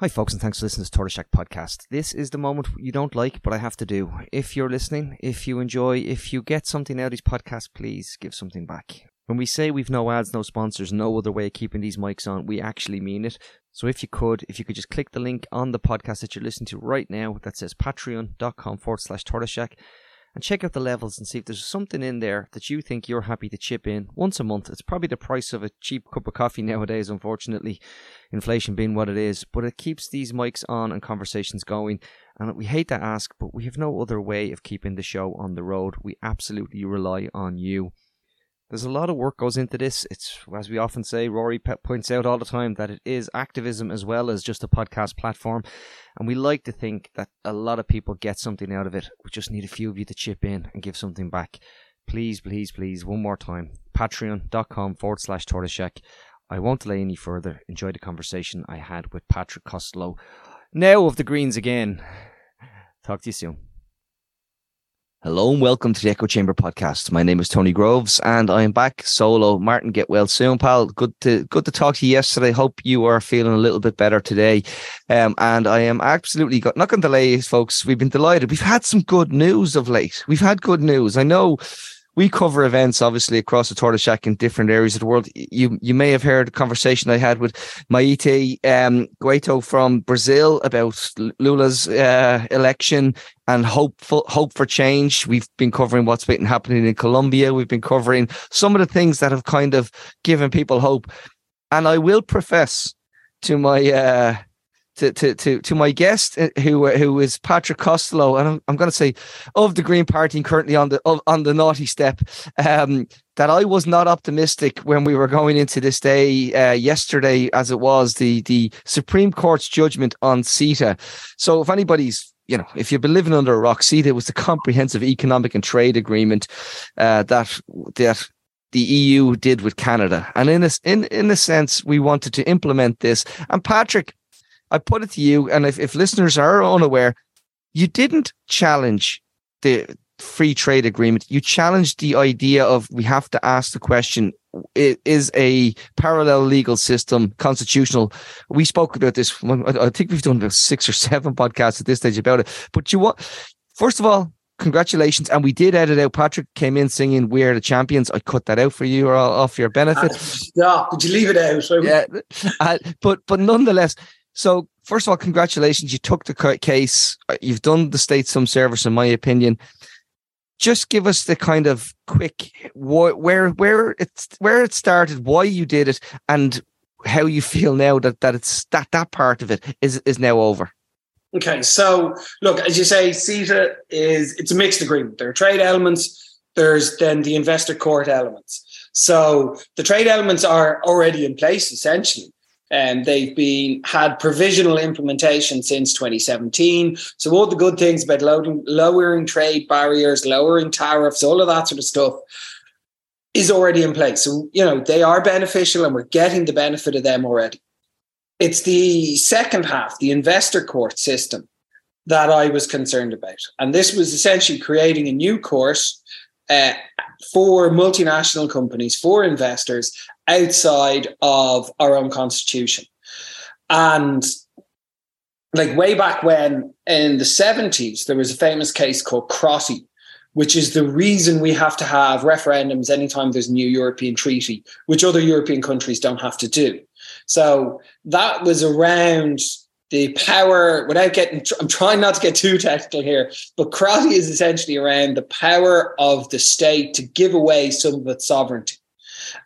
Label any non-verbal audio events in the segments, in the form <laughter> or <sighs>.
Hi, folks, and thanks for listening to Tortoise Shack podcast. This is the moment you don't like, but I have to do. If you're listening, if you enjoy, if you get something out of these podcasts, please give something back. When we say we've no ads, no sponsors, no other way of keeping these mics on, we actually mean it. So if you could, if you could just click the link on the podcast that you're listening to right now that says patreon.com forward slash tortoise shack and check out the levels and see if there's something in there that you think you're happy to chip in once a month. It's probably the price of a cheap cup of coffee <laughs> nowadays, unfortunately, inflation being what it is, but it keeps these mics on and conversations going. And we hate to ask, but we have no other way of keeping the show on the road. We absolutely rely on you. There's a lot of work goes into this. It's as we often say, Rory points out all the time that it is activism as well as just a podcast platform, and we like to think that a lot of people get something out of it. We just need a few of you to chip in and give something back. Please, please, please, one more time. Patreon.com forward slash tortoiseshack. I won't delay any further. Enjoy the conversation I had with Patrick Costello. Now of the Greens again. Talk to you soon. Hello and welcome to the Echo Chamber podcast. My name is Tony Groves and I am back solo. Martin, get well soon, pal. Good to good to talk to you yesterday. Hope you are feeling a little bit better today. Um, and I am absolutely got, not going to delay, folks. We've been delighted. We've had some good news of late. We've had good news. I know we cover events obviously across the Tortoise Shack in different areas of the world. You you may have heard a conversation I had with Maite um, Guaito from Brazil about Lula's uh, election and hope for, hope for change. We've been covering what's been happening in Colombia. We've been covering some of the things that have kind of given people hope. And I will profess to my uh, to to to to my guest uh, who uh, who is Patrick Costello, and I'm, I'm going to say of the Green Party and currently on the on the naughty step. Um, that I was not optimistic when we were going into this day uh, yesterday, as it was the the Supreme Court's judgment on CETA. So if anybody's you know, if you've been living under a rock, CETA was the comprehensive economic and trade agreement uh, that that the EU did with Canada, and in a in in a sense, we wanted to implement this. And Patrick, I put it to you, and if, if listeners are unaware, you didn't challenge the free trade agreement. You challenged the idea of we have to ask the question is a parallel legal system constitutional? We spoke about this. I think we've done about six or seven podcasts at this stage about it. But you what? First of all, congratulations. And we did edit out. Patrick came in singing "We Are the Champions." I cut that out for you, or off your benefit. Stop! Did you leave it out? yeah, uh, but but nonetheless, so, first of all, congratulations. You took the case. Uh, you've done the state some service, in my opinion. Just give us the kind of quick where where it's where it started, why you did it, and how you feel now that that it's that that part of it is is now over. Okay, so look, as you say, CETA is it's a mixed agreement. There are trade elements. There's then the investor court elements. So the trade elements are already in place essentially and they've been had provisional implementation since 2017. So all the good things about loading, lowering trade barriers, lowering tariffs, all of that sort of stuff is already in place. So you know they are beneficial, and we're getting the benefit of them already. It's the second half, the investor court system, that I was concerned about, and this was essentially creating a new course uh, for multinational companies, for investors outside of our own constitution. And like way back when in the 70s, there was a famous case called Crotty, which is the reason we have to have referendums anytime there's a new European treaty, which other European countries don't have to do. So that was around the power without getting i'm trying not to get too technical here but Crotty is essentially around the power of the state to give away some of its sovereignty.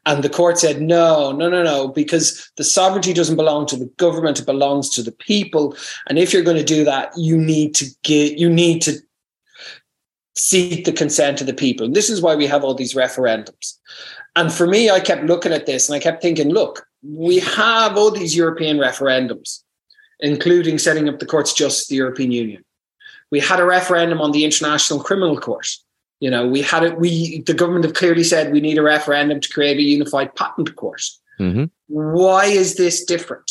And the court said no no no no because the sovereignty doesn't belong to the government it belongs to the people. And if you're going to do that you need to get you need to seek the consent of the people. And this is why we have all these referendums. And for me i kept looking at this and i kept thinking look we have all these european referendums including setting up the courts justice of the European Union. We had a referendum on the International Criminal Court. You know, we had it. We the government have clearly said we need a referendum to create a unified patent court. Mm-hmm. Why is this different?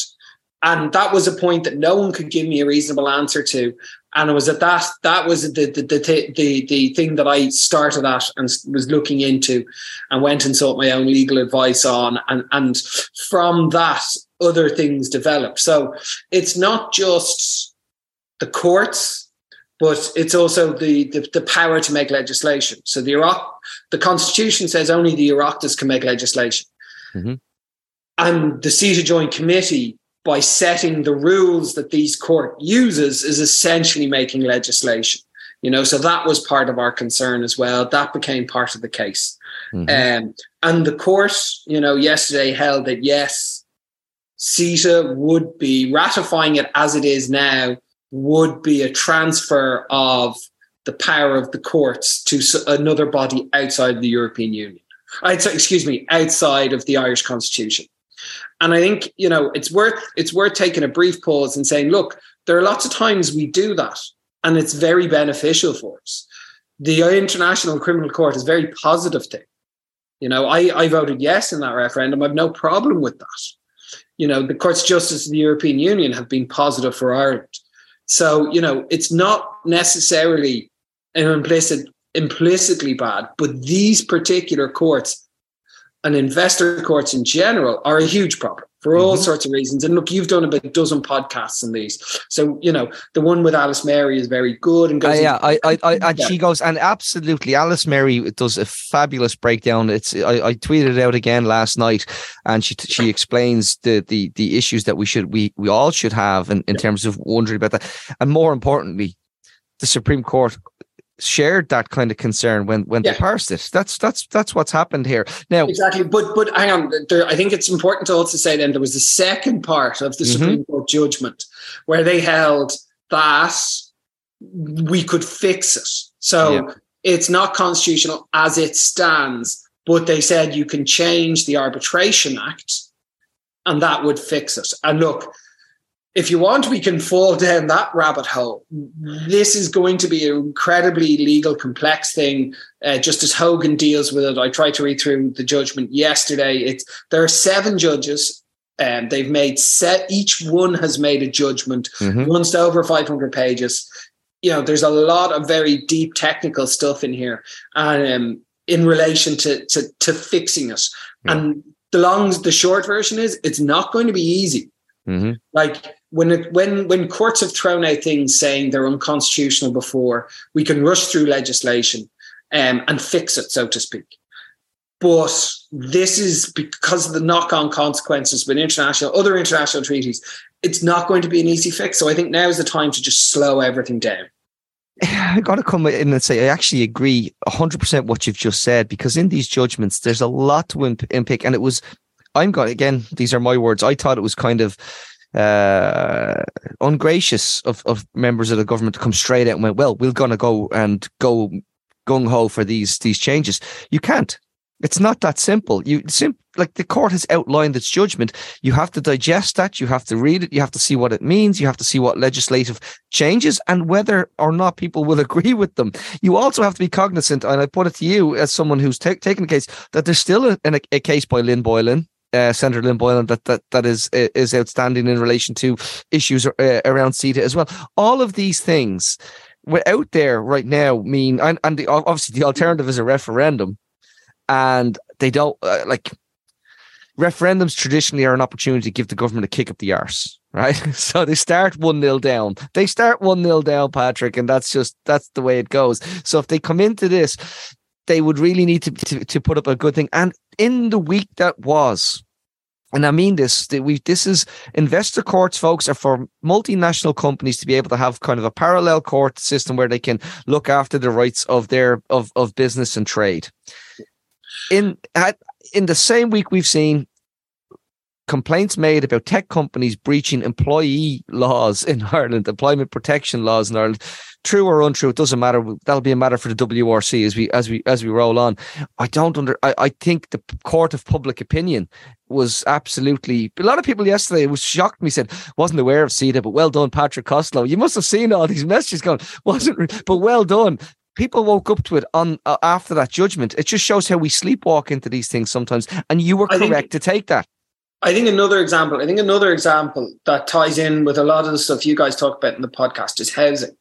And that was a point that no one could give me a reasonable answer to. And it was at that that was the the the the, the thing that I started at and was looking into, and went and sought my own legal advice on. And and from that, other things develop. So it's not just the courts, but it's also the, the, the power to make legislation. So the Oireachtas, the constitution says only the Oireachtas can make legislation. Mm-hmm. And the CETA Joint Committee, by setting the rules that these court uses, is essentially making legislation. You know, so that was part of our concern as well. That became part of the case. Mm-hmm. Um, and the court, you know, yesterday held that yes, CETA would be ratifying it as it is now, would be a transfer of the power of the courts to another body outside the European Union. Uh, outside, excuse me, outside of the Irish Constitution. And I think you know it's worth it's worth taking a brief pause and saying, look, there are lots of times we do that, and it's very beneficial for us. The International Criminal Court is a very positive thing. You know, I, I voted yes in that referendum. I have no problem with that. You know, the courts of justice of the European Union have been positive for Ireland. So, you know, it's not necessarily an implicit implicitly bad, but these particular courts and investor courts in general are a huge problem for all mm-hmm. sorts of reasons. And look, you've done about a dozen podcasts on these. So, you know, the one with Alice Mary is very good and goes. Uh, yeah, I, I, I, and she goes, and absolutely, Alice Mary does a fabulous breakdown. It's, I, I tweeted it out again last night and she, she explains the, the, the issues that we should, we, we all should have in, in yeah. terms of wondering about that. And more importantly, the Supreme Court shared that kind of concern when when yeah. they parsed it. That's that's that's what's happened here now. Exactly, but but hang on. There, I think it's important to also say then there was the second part of the mm-hmm. Supreme Court judgment where they held that we could fix it. So yeah. it's not constitutional as it stands, but they said you can change the Arbitration Act, and that would fix it. And look if you want, we can fall down that rabbit hole. This is going to be an incredibly legal, complex thing. Uh, Justice Hogan deals with it. I tried to read through the judgment yesterday. It's there are seven judges. and um, they've made set. Each one has made a judgment. Mm-hmm. One's over 500 pages. You know, there's a lot of very deep technical stuff in here, and um, in relation to to, to fixing it. Yeah. And the long, the short version is, it's not going to be easy. Mm-hmm. Like when it, when when courts have thrown out things saying they're unconstitutional before, we can rush through legislation um, and fix it, so to speak. But this is because of the knock-on consequences with international other international treaties. It's not going to be an easy fix. So I think now is the time to just slow everything down. <laughs> I got to come in and say I actually agree 100% what you've just said because in these judgments there's a lot to unpick and it was I'm going again these are my words I thought it was kind of uh, ungracious of, of members of the government to come straight out and went, well, we're going to go and go gung ho for these these changes. You can't. It's not that simple. You sim- like the court has outlined its judgment. You have to digest that. You have to read it. You have to see what it means. You have to see what legislative changes and whether or not people will <laughs> agree with them. You also have to be cognizant, and I put it to you as someone who's t- taken the case, that there's still a, a, a case by Lynn Boylan uh, Senator Lynn Boylan that that that is is outstanding in relation to issues uh, around CETA as well. All of these things we're out there right now mean and, and the, obviously the alternative is a referendum and they don't uh, like referendums traditionally are an opportunity to give the government a kick up the arse right? <laughs> So they start 1-0 down. They start 1-0 down patrick and that's just that's the way it goes. So if they come into this they would really need to, to, to put up a good thing. And in the week that was, and I mean this, we this is investor courts, folks, are for multinational companies to be able to have kind of a parallel court system where they can look after the rights of their of, of business and trade. In at, in the same week we've seen complaints made about tech companies breaching employee laws in <laughs> Ireland, employment protection laws in Ireland. True or untrue, it doesn't matter. That'll be a matter for the WRC as we as we as we roll on. I don't under. I, I think the court of public opinion was absolutely. A lot of people yesterday was shocked. Me said wasn't aware of CETA, but well done, Patrick Costello. You must have seen all these messages going. Wasn't, but well done people woke up to it on uh, after that judgment. It just shows how we sleepwalk into these things sometimes. And you were correct think, to take that. I think another example, I think another example that ties in with a lot of the stuff you guys talk about in the podcast is housing.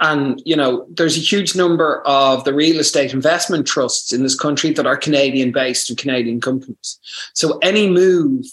And, you know, there's a huge number of the real estate investment trusts in this country that are Canadian based and Canadian companies. So any move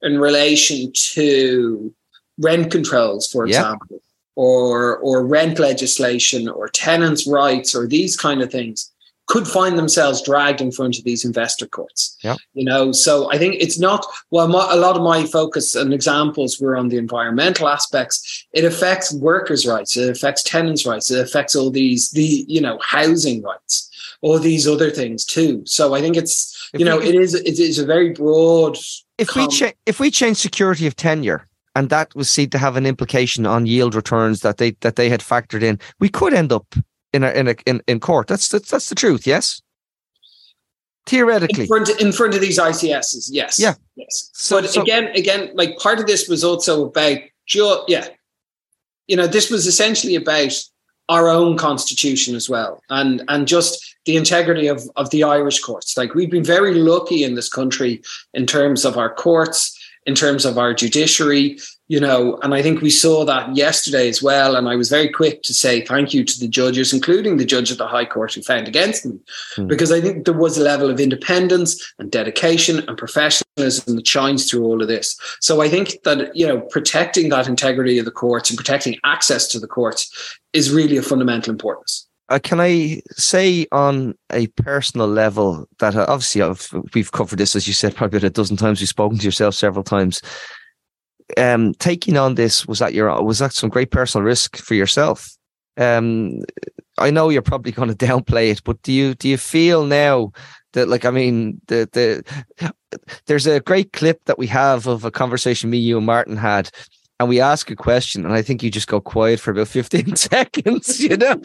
in relation to rent controls, for example, or or rent legislation or tenants' rights or these kind of things could find themselves dragged in front of these investor courts. Yeah. You know, so I think it's not well my, a lot of my focus and examples were on the environmental aspects. It affects workers' rights, it affects tenants' rights, it affects all these the you know housing rights, all these other things too. So I think it's you we know it is it is a very broad if we com- cha- if we change security of tenure and that was seen to have an implication on yield returns that they that they had factored in, we could end up in a, in a, in in court. That's that's that's the truth. Yes, theoretically. in front in front of these ICSs. Yes. Yeah. Yes. So- but so- again, again, like part of this was also about ju- yeah, you know, this was essentially about our own constitution as well, and and just the integrity of of the Irish courts. Like we've been very lucky in this country in terms of our courts, in terms of our judiciary. You know, and I think we saw that yesterday as well. And I was very quick to say thank you to the judges, including the judge of the High Court who found against them because I think there was a level of independence and dedication and professionalism that shines through all of this. So I think that you know protecting that integrity of the courts and protecting access to the courts is really of fundamental importance. Uh, can I say on a personal level that uh, obviously I've, we've covered this, as you said, probably a dozen times. You've spoken to yourself several times. Um, taking on this was that your was that some great personal risk for yourself? Um, I know you're probably <laughs> going to downplay it, but do you do you feel now that like I mean the the there's a great clip that we have of a conversation me, you, and Martin had and we ask a question, and I think you just go quiet for about <laughs> 15 <laughs> seconds, you know,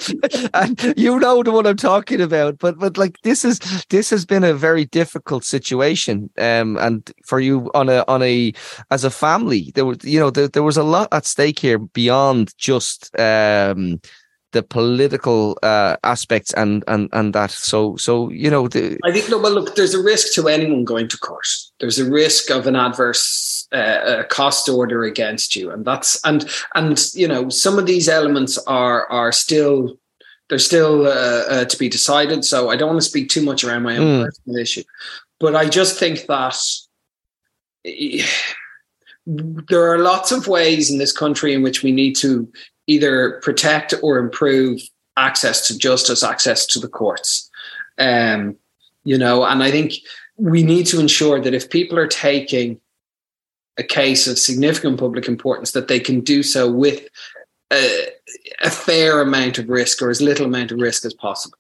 and you know one I'm talking about. But but like this is this has been a very difficult situation, um, and for you on a on a as a family, there was you know there, there was a lot at stake here beyond just um the political uh aspects and and and that so so you know the, I think no, well, look, there's a risk to anyone going to court. There's a risk of an adverse uh, cost order against you, and that's and and you know some of these elements are are still they're still uh, uh, to be decided. So I don't want to speak too much around my own Mm. personal issue, but I just think that. <sighs> There are lots of ways in this country in which we need to either protect or improve access to justice, access to the courts. Um, you know, and I think we need to ensure that if people are taking a case of significant public importance, that they can do so with a, a fair amount of risk or as little amount of risk as possible.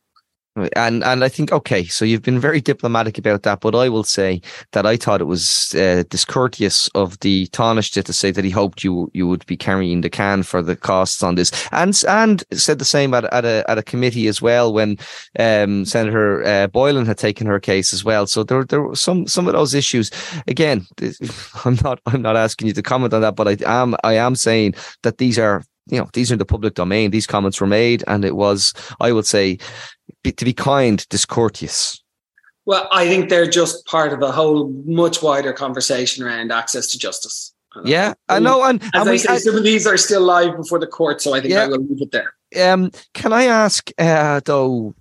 And and I think okay, so you've been very diplomatic about that, but I will say that I thought it was uh, discourteous of the Taoiseach to say that he hoped you you would be carrying the can for the costs on this, and and said the same at, at a at a committee as well when um, Senator uh, Boylan had taken her case as well. So there there were some some of those issues. Again, <laughs> I'm not I'm not asking you to comment on that, but I am I am saying that these are you know these are in the public domain. These comments were made, and it was I would say be, to be kind, discourteous. Well, I think they're just part of a whole much wider conversation around access to justice. Yeah, I know, and, As and I we, say, some of these are still live before the court, so I think Yeah. I will leave it there. um, can I ask uh, though?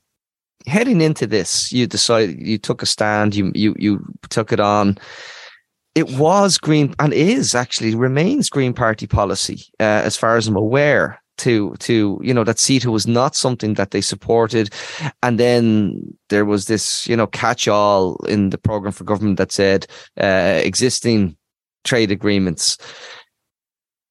Heading into this, you decided you took a stand. You you you took it on. It was Green and is actually remains Green Party policy, uh, as far as I'm aware. To to you know that CETA was not something that they supported, and then there was this you know catch all in the program for government that said uh, existing trade agreements.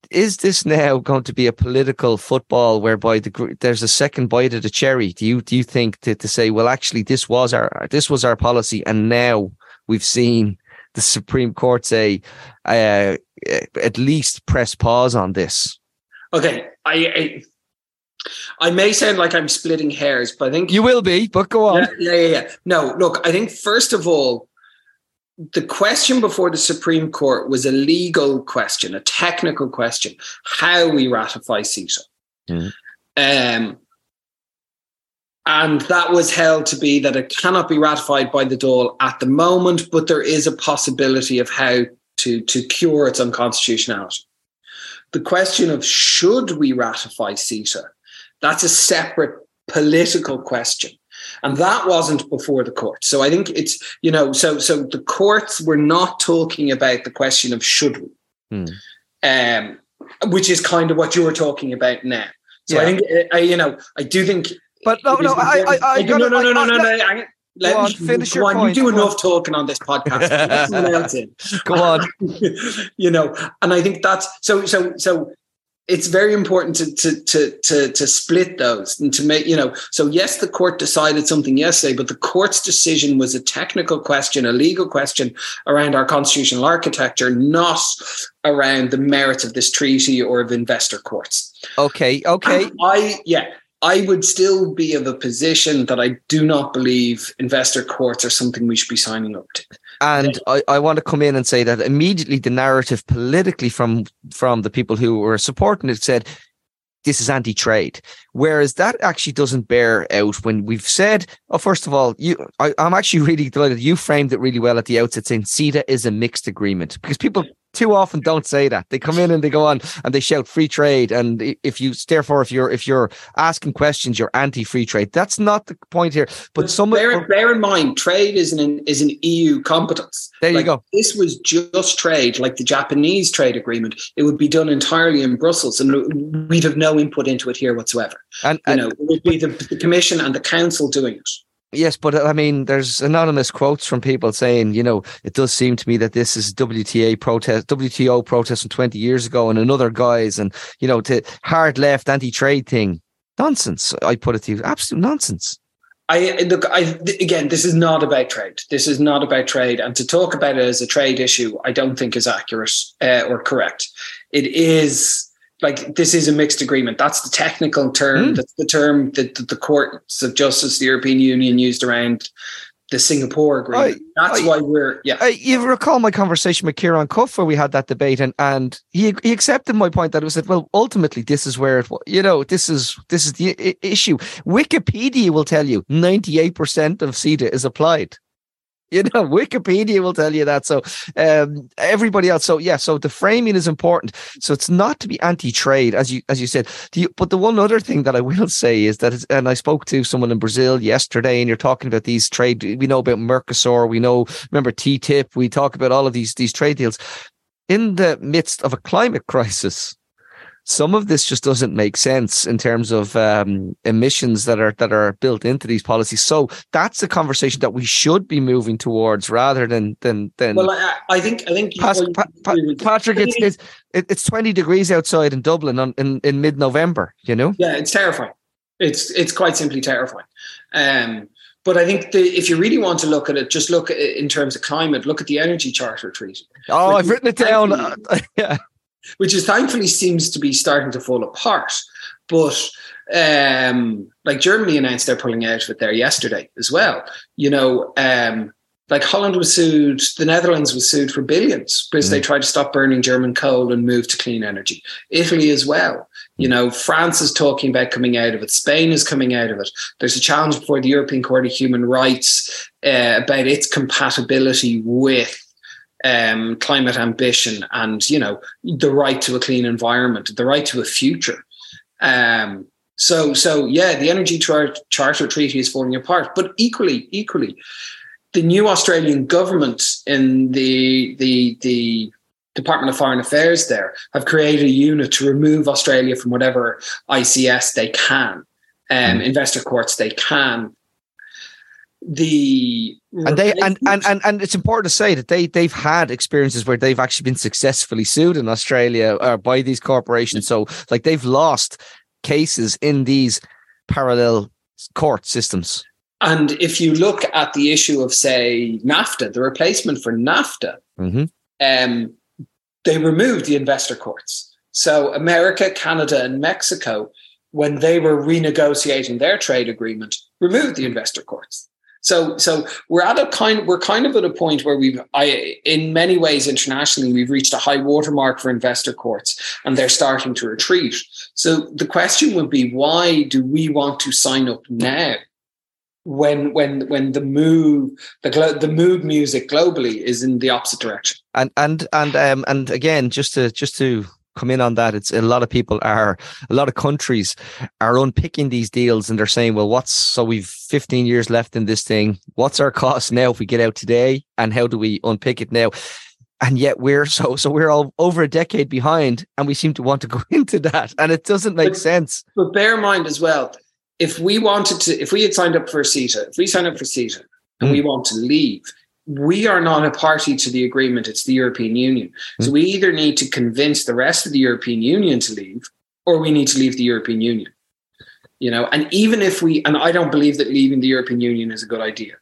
Is this now going to be a political football whereby the, there's a second bite of the cherry? Do you do you think to, to say, well, actually, this was our this was our policy, and now we've seen the Supreme Court say uh, at least press pause on this? Okay, I, I I may sound like I'm splitting hairs, but I think You will be, but go on. Yeah, yeah, yeah, yeah. No, look, I think first of all, the question before the Supreme Court was a legal question, a technical question, how we ratify CETA. Mhm. Um, and that was held to be that it cannot be ratified by the Dáil at the moment, but there is a possibility of how to, to cure its unconstitutionality. The question of should we ratify CETA, that's a separate political question and that wasn't before the court. So I think it's you know so so the courts were not talking about the question of should we, hmm. um, which is kind of what you were talking about now. So yeah. I think I, you know I do think. But no, no, I, I, I, no, no, no, no, no, no. Let go on, me, finish go your on. Point. You do go enough on. talking on this podcast. <laughs> go on. <laughs> you know, and I think that's so. So so it's very important to, to to to to split those and to make you know so yes the court decided something yesterday but the court's decision was a technical question a legal question around our constitutional architecture not around the merits of this treaty or of investor courts okay okay and i yeah I would still be of a position that I do not believe investor courts are something we should be signing up to. And I, I want to come in and say that immediately the narrative politically from from the people who were supporting it said this is anti-trade. Whereas that actually doesn't bear out when we've said, oh, first of all, you I, am actually really delighted you framed it really well at the outset saying CETA is a mixed agreement because people too often don't say that. They come in and they go on and they shout free trade. And if you therefore if you're if you're asking questions, you're anti-free trade. That's not the point here. But, but some bear, bear in mind, trade is an is an EU competence. There like, you go. This was just trade, like the Japanese trade agreement. It would be done entirely in Brussels, and we'd have no input into it here whatsoever. And, and you know, it would be the, the Commission and the Council doing it. Yes, but I mean, there's anonymous quotes from people saying, you know, it does seem to me that this is WTA protest, WTO protest from 20 years ago, and another guys, and you know, to hard left anti-trade thing, nonsense. I put it to you, absolute nonsense. I look. I again, this is not about trade. This is not about trade, and to talk about it as a trade issue, I don't think is accurate uh, or correct. It is like this is a mixed agreement. That's the technical term. Mm. That's the term that, the courts of justice, the European Union, used around the Singapore agreement. I, That's I, why we're yeah. I, you recall my conversation with Ciarán Cuffe where we had that debate, and and he he accepted my point that it was that well, ultimately this is where it was. you know this is this is the issue. Wikipedia will tell you ninety eight percent of CETA is applied. You know, <laughs> Wikipedia will tell you that. So um, everybody else. So yeah. So the framing is important. So it's not to be anti-trade, as you as you said. But the one other thing that I <laughs> will say is that, and I spoke to someone in Brazil yesterday, and you're talking about these trade. We know about Mercosur. We know. Remember TTIP. We talk about all of these these trade deals in the midst of a climate <laughs> crisis some of this just doesn't make sense in terms of um, emissions that are that are built into these policies. So that's the conversation that we should be moving towards rather than than than. Well, I, I think I think Pas, pa, pa, Patrick, it's, it's it's twenty degrees outside in Dublin on, in in mid November. You know. Yeah, it's terrifying. It's it's quite simply terrifying. Um, but I think the, if you really want to look at it, just look at it in terms of climate. Look at the Energy Charter Treaty. Oh, I've written it down. <laughs> yeah which is thankfully seems to be starting to fall apart. But um, like Germany announced they're pulling out of it there yesterday as well. You know, um, like Holland was sued, the Netherlands was sued for billions because mm. they tried to stop burning German coal and move to clean energy. Italy as well. You know, France is talking about coming out of it. Spain is coming out of it. There's a challenge before the European Court of Human Rights uh, about its compatibility with um, climate ambition and you know the right to a clean environment, the right to a future. Um, so so yeah, the Energy Char- Charter Treaty is falling apart, but equally equally, the new Australian government in the the the Department of Foreign Affairs there have created a unit to remove Australia from whatever ICS they can, um, mm. investor courts they can, the and they and, and and and it's important to say that they they've had experiences where they've actually been successfully sued in Australia uh, by these corporations. So like they've lost cases in these parallel court systems. And if you look at the issue of say NAFTA, the replacement for NAFTA, mm-hmm. um, they removed the investor courts. So America, Canada, and Mexico, when they were renegotiating their trade agreement, removed the investor courts. So, so we're at a kind, we're kind of at a point where we've, I, in many ways, internationally, we've reached a high watermark for investor courts, and they're starting to retreat. So the question would be, why do we want to sign up now? When when when the move the the mood music globally is in the opposite direction, and and and um and again, just to just to come in on that. It's a lot of people are, a lot of countries are unpicking these deals and they're saying, well, what's, so we've 15 years left in this thing. What's our cost now if we get out today? And how do we unpick it now? and yet we're so so we're all over a decade behind and we seem to want to go <laughs> into that and it doesn't make but, sense but bear in mind as well if we wanted to if we had signed up for a CETA if we signed up for CETA and mm. we want to leave we are not a party to the agreement it's the European Union mm. so we either need to convince the rest of the European Union to leave or we need to leave the European Union you know and even if we and I don't believe that leaving the European Union is a good idea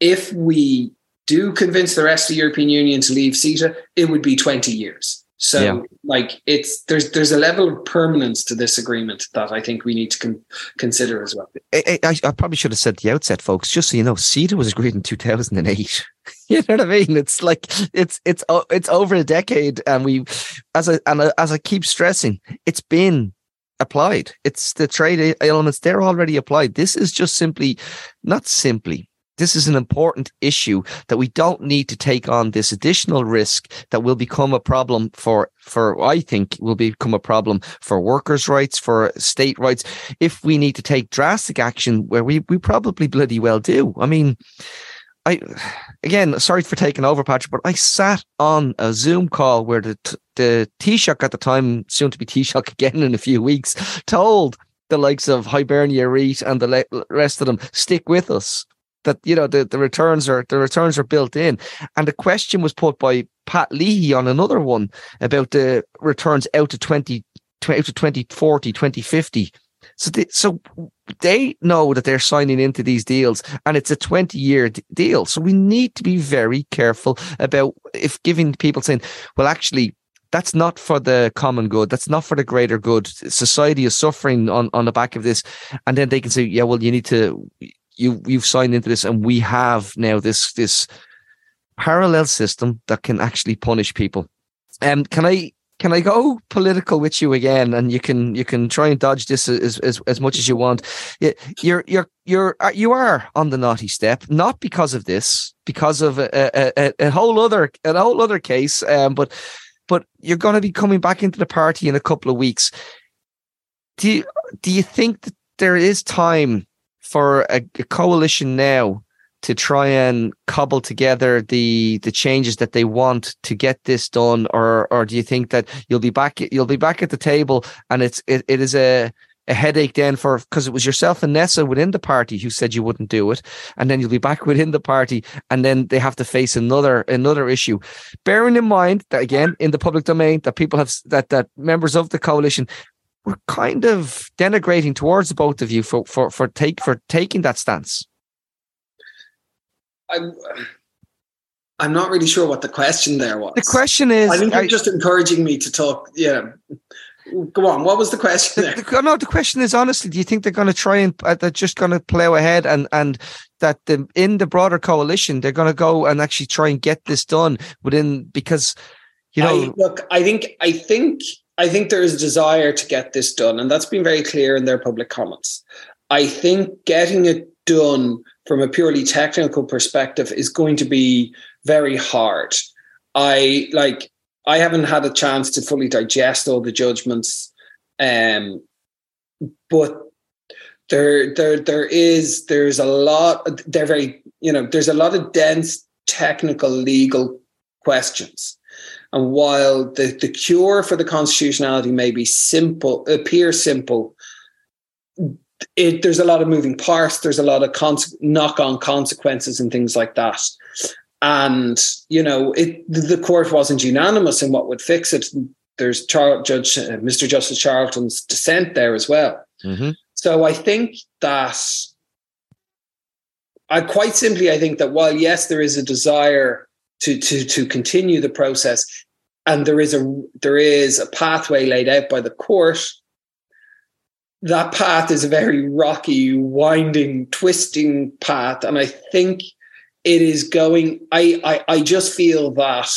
if we do convince the rest of the European Union to leave CETA, it would be 20 years. So, yeah. like, it's there's there's a level of permanence to this agreement that I think we need to con- consider as well. I, I, I, probably should have said the outset, folks. Just so you know, CETA was agreed in 2008. <laughs> you know what I mean? It's like it's it's it's over a decade, and we, as I and as I keep stressing, it's been applied. It's the trade elements; they're already applied. This is just simply, not simply, this is an important issue that we don't need to take on this additional risk that will become a problem for for I think will become a problem for workers' rights, for state rights, if we need to take drastic action where we we probably bloody well do. I mean, I again, sorry for taking over, Patrick, but I sat on a Zoom call where the the Taoiseach at the time, soon to be Taoiseach again in a few weeks, told the likes of Hibernia REIT and the rest of them stick with us that you know the, the returns are the returns are built in. And the question was put by Pat Leahy on another one about the returns out to 20, out to 2040, 2050. So they, so they know that they're signing into these deals and it's a 20 year d- deal. So we need to be very careful about if giving people saying, well, actually, that's not for the common good. That's not for the greater good. Society is suffering on, on the back of this. And then they can say, yeah, well, you need to, you you've signed into this, and we have now this this parallel system that can actually punish people. And um, can I can I go political with you again? And you can you can try and dodge this as as, as much as you want. You're you're you're uh, you are on the naughty step, not because of this, because of a, a, a whole other a whole other case. Um, but but you're going to be coming back into the party in a couple of weeks. Do you do you think that there is time for a, a coalition now to try and cobble together the the changes that they want to get this done or or do you think that you'll be back you'll be back at the table and it's it, it is a a headache then for because it was yourself and Neasa within the party who said you wouldn't do it, and then you'll be back within the party, and then they have to face another another issue. Bearing in mind that again in the public domain that people have that that members of the coalition we're kind of denigrating towards the both of you for for for take for taking that stance. I'm I'm not really sure what the question there was. The question is, I think you're I, just encouraging me to talk. Yeah. Go on. What was the question the, the, no, the question is honestly, do you think they're going to try and uh, they're just going to plow ahead and and that the in the broader coalition they're going to go and actually try and get this done within because you know I, look, I think I think I think there is a desire to get this done, and that's been very clear in their public comments. I think getting it done from a purely technical perspective is going to be very hard. I like I haven't had a chance to fully digest all the judgments, um, but there there there is there's a lot. They're very you know there's a lot of dense technical legal questions and while the, the cure for the constitutionality may be simple, appear simple, it, there's a lot of moving parts. There's a lot of cons- knock-on consequences and things like that. And you know, it the court wasn't unanimous in what would fix it. There's Char- Judge uh, Mr. Justice Charlton's dissent there as well. Mm-hmm. So I think that I quite simply I think that while yes, there is a desire to to to continue the process. And there is a there is a pathway laid out by the court. That path is a very rocky winding twisting path. And i think it is going i i, I just feel that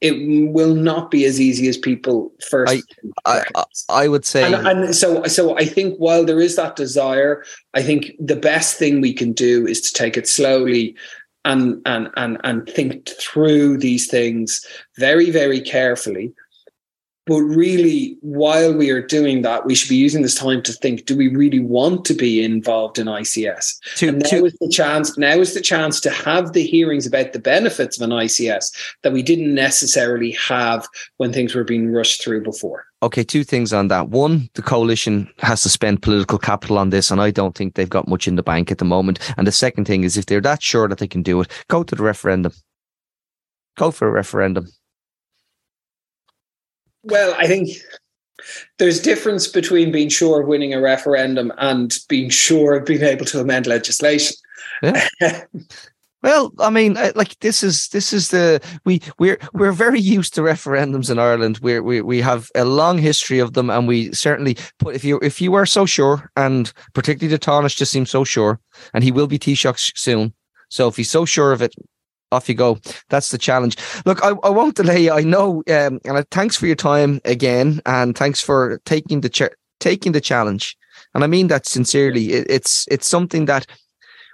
it will not be as easy as people first. I, I, I, would say, and, and, so so I think while there is that desire, I think the best thing we can do is to take it slowly and and and and think through these things very very carefully But really, while we are doing that, we should be using this time to think: Do we really want to be involved in ICS? To, and now to, is the chance. Now is the chance to have the hearings about the benefits of an ICS that we didn't necessarily have when things were being rushed through before. Okay, two things on that. One, the coalition has to spend political capital on this, and I don't think they've got much in the bank at the moment. And the second thing is, if they're that sure that they can do it, go to the referendum. Go for a referendum well, I think there's difference between being sure of winning a referendum and being sure of being able to amend legislation. Yeah. <laughs> Well, I mean, uh, like this is this is the we we're we're very used to referendums in Ireland. We we we have a long history of them, and we certainly put if you if you are so sure, and particularly the Taoiseach just seems so sure, and he will be Taoiseach soon. So if he's so sure of it, off you go. That's the challenge. Look, I, I won't delay. I know, um, and thanks for your time again, and thanks for taking the ch- taking the challenge. And I mean that sincerely. It, it's it's something that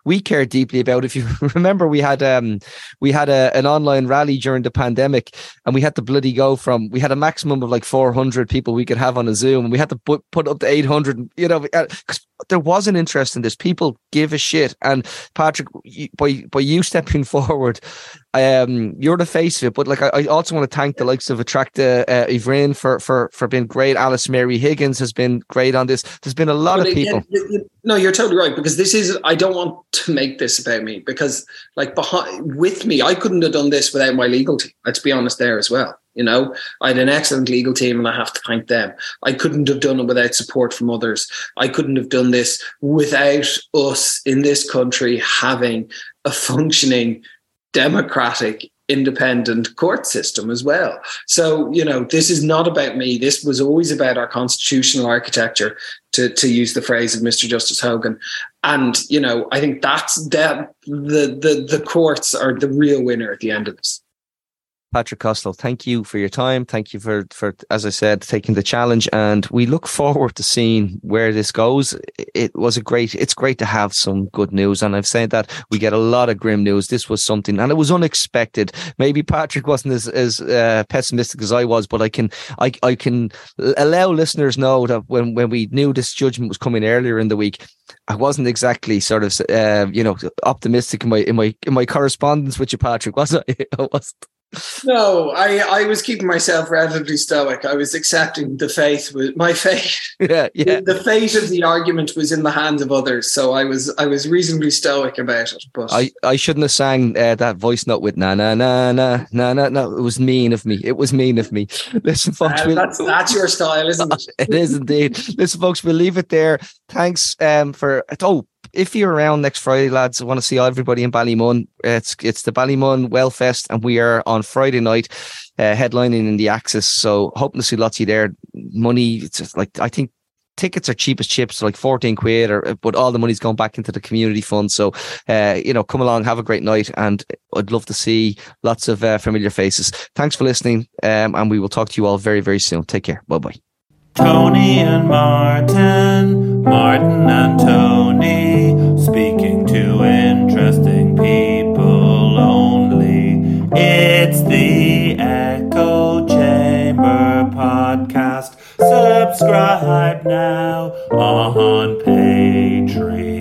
we care deeply about. If you <laughs> remember, we had um we had a, an online rally during the pandemic, and we had to bloody go from we had a maximum of like four hundred people we could have on a Zoom, we had to put put up to eight hundred. You know, because uh, there was an interest in this. People give a shit, and Patrick, by by you stepping <laughs> forward, um, you're the face of it. But like, I, I also want to thank the likes of Attracta uh, Uí Bhroin for for for being great. Alice Mary Higgins has been great on this. There's been a lot but of people. no, you're totally right because this is. I don't want to make this about me because, like, behind with me, I couldn't have done this without my legal team. Let's be honest, there as well. You know, I had an excellent legal team and I have to thank them. I couldn't have done it without support from others. I couldn't have done this without us in this country having a functioning democratic independent court system as well. So, you know, this is not about me. This was always about our constitutional architecture, to, to use the phrase of Mr. Justice Hogan. And, you know, I think that's that the the the courts are the real winner at the end of this. Patrick Costello, thank you for your time. Thank you for, for, as I said, taking the challenge. And we look forward to seeing where this goes. It was a great, it's great to have some good news. And I've said that we get a lot of grim news. This was something, and it was unexpected. Maybe Patrick wasn't as, as uh, pessimistic as I was, but I can, I, I can allow listeners know that when, when we knew this judgment was coming earlier in the week, I wasn't exactly sort of, uh, you know, optimistic in my, in my, in my correspondence with you, Patrick, was I? <laughs> I wasn't. No, I, I was keeping myself relatively stoic. I was accepting the faith with my fate. <laughs> Yeah, yeah. The, fate of the argument was in the hands of others, so I was I was reasonably stoic about it. But I, I shouldn't have sang uh, that voice note with na na na na na na na. It was mean of me. It was mean of me. <laughs> Listen, folks, uh, we'll, that's that's your style, isn't it? <laughs> it is indeed. Listen, folks, we'll leave it there. Thanks um for oh if you're around next Friday, lads, I want to see everybody in Ballymun. It's it's the Ballymun Wellfest, and we are on Friday night, uh, headlining in the Axis. So hoping to see lots of you there. Money, it's like I think tickets are cheap as chips, like 14 quid, or but all the money's going back into the community fund. So, uh, you know, come along, have a great night, and I'd love to see lots of uh, familiar faces. Thanks for listening, um, and we will talk to you all very, very soon. Take care. Bye bye. Tony and Martin, Martin and Tony, It's the Echo Chamber Podcast. Subscribe now on Patreon.